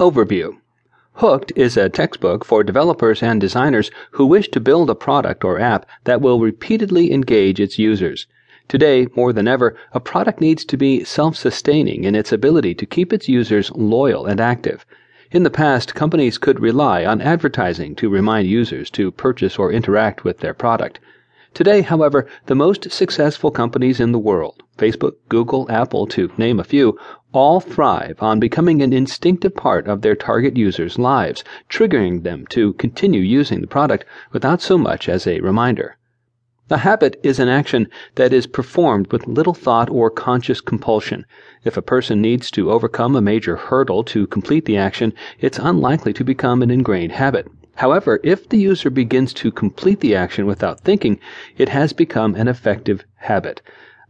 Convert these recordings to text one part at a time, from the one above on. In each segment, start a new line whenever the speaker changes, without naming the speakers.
Overview Hooked is a textbook for developers and designers who wish to build a product or app that will repeatedly engage its users. Today, more than ever, a product needs to be self sustaining in its ability to keep its users loyal and active. In the past, companies could rely on advertising to remind users to purchase or interact with their product. Today, however, the most successful companies in the world, Facebook, Google, Apple, to name a few, all thrive on becoming an instinctive part of their target users' lives, triggering them to continue using the product without so much as a reminder. A habit is an action that is performed with little thought or conscious compulsion. If a person needs to overcome a major hurdle to complete the action, it's unlikely to become an ingrained habit. However, if the user begins to complete the action without thinking, it has become an effective habit.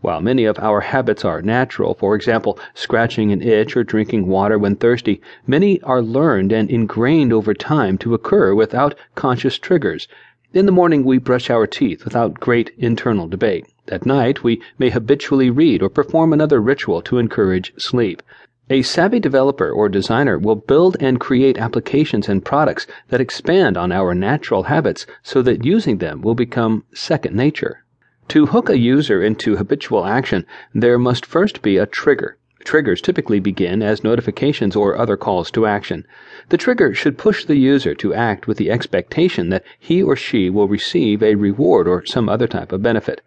While many of our habits are natural, for example, scratching an itch or drinking water when thirsty, many are learned and ingrained over time to occur without conscious triggers. In the morning, we brush our teeth without great internal debate. At night, we may habitually read or perform another ritual to encourage sleep. A savvy developer or designer will build and create applications and products that expand on our natural habits so that using them will become second nature. To hook a user into habitual action, there must first be a trigger. Triggers typically begin as notifications or other calls to action. The trigger should push the user to act with the expectation that he or she will receive a reward or some other type of benefit.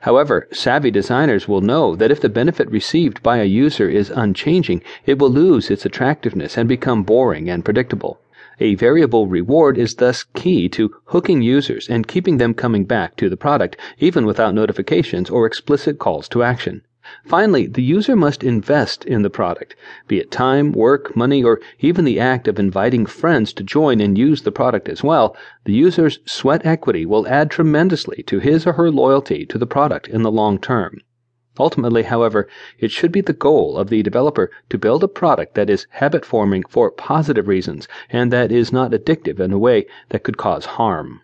However, savvy designers will know that if the benefit received by a user is unchanging, it will lose its attractiveness and become boring and predictable. A variable reward is thus key to hooking users and keeping them coming back to the product, even without notifications or explicit calls to action. Finally, the user must invest in the product, be it time, work, money, or even the act of inviting friends to join and use the product as well. The user's sweat equity will add tremendously to his or her loyalty to the product in the long term. Ultimately, however, it should be the goal of the developer to build a product that is habit forming for positive reasons and that is not addictive in a way that could cause harm.